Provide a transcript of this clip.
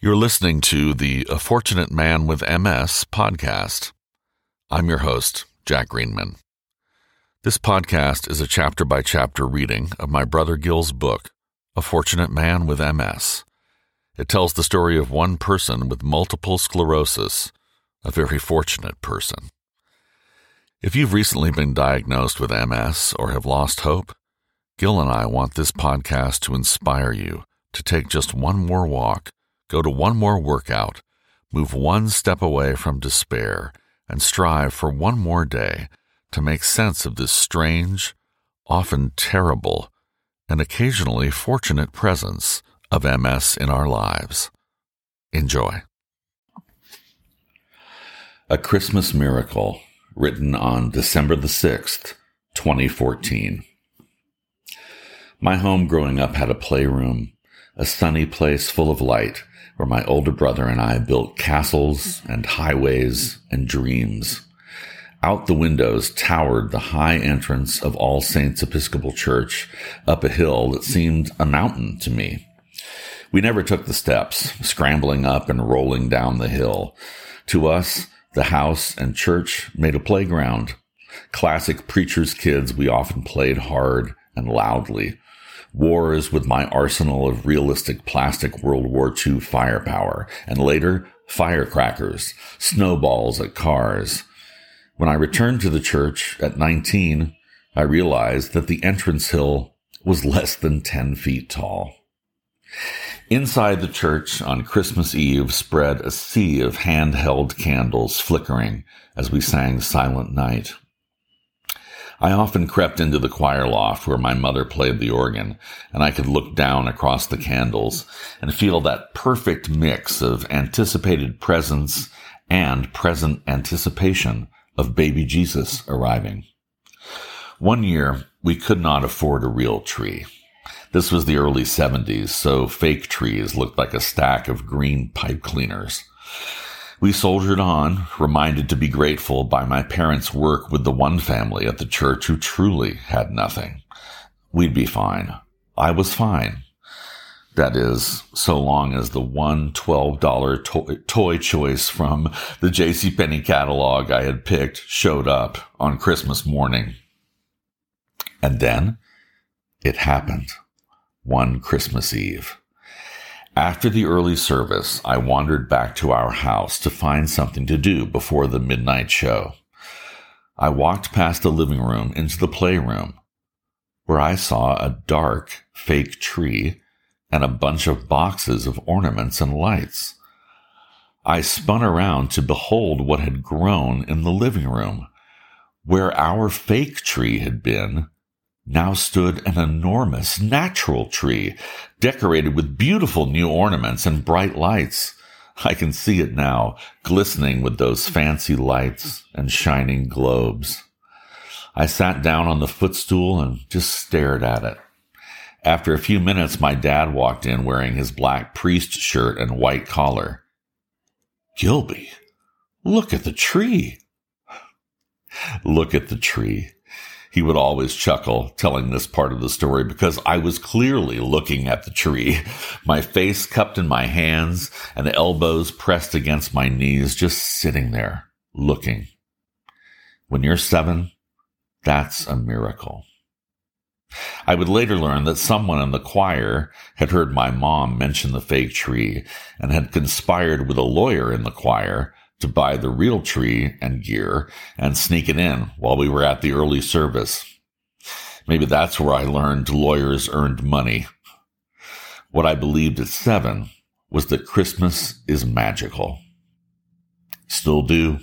You're listening to the A Fortunate Man with MS podcast. I'm your host, Jack Greenman. This podcast is a chapter by chapter reading of my brother Gil's book, A Fortunate Man with MS. It tells the story of one person with multiple sclerosis, a very fortunate person. If you've recently been diagnosed with MS or have lost hope, Gil and I want this podcast to inspire you to take just one more walk Go to one more workout, move one step away from despair, and strive for one more day to make sense of this strange, often terrible, and occasionally fortunate presence of MS in our lives. Enjoy. A Christmas Miracle, written on December the 6th, 2014. My home growing up had a playroom, a sunny place full of light where my older brother and I built castles and highways and dreams. Out the windows towered the high entrance of All Saints Episcopal Church up a hill that seemed a mountain to me. We never took the steps, scrambling up and rolling down the hill. To us, the house and church made a playground. Classic preacher's kids, we often played hard and loudly wars with my arsenal of realistic plastic World War II firepower, and later, firecrackers, snowballs at cars. When I returned to the church at 19, I realized that the entrance hill was less than 10 feet tall. Inside the church on Christmas Eve spread a sea of handheld candles flickering as we sang Silent Night. I often crept into the choir loft where my mother played the organ, and I could look down across the candles and feel that perfect mix of anticipated presence and present anticipation of baby Jesus arriving. One year, we could not afford a real tree. This was the early 70s, so fake trees looked like a stack of green pipe cleaners. We soldiered on, reminded to be grateful by my parents' work with the one family at the church who truly had nothing. We'd be fine. I was fine. That is, so long as the one $12 to- toy choice from the JCPenney catalog I had picked showed up on Christmas morning. And then it happened. One Christmas Eve. After the early service, I wandered back to our house to find something to do before the midnight show. I walked past the living room into the playroom, where I saw a dark, fake tree and a bunch of boxes of ornaments and lights. I spun around to behold what had grown in the living room. Where our fake tree had been, now stood an enormous natural tree, decorated with beautiful new ornaments and bright lights. I can see it now, glistening with those fancy lights and shining globes. I sat down on the footstool and just stared at it. After a few minutes, my dad walked in wearing his black priest shirt and white collar. Gilby, look at the tree. look at the tree he would always chuckle telling this part of the story because I was clearly looking at the tree, my face cupped in my hands and the elbows pressed against my knees, just sitting there looking. When you're seven, that's a miracle. I would later learn that someone in the choir had heard my mom mention the fake tree and had conspired with a lawyer in the choir to buy the real tree and gear and sneak it in while we were at the early service. Maybe that's where I learned lawyers earned money. What I believed at seven was that Christmas is magical. Still do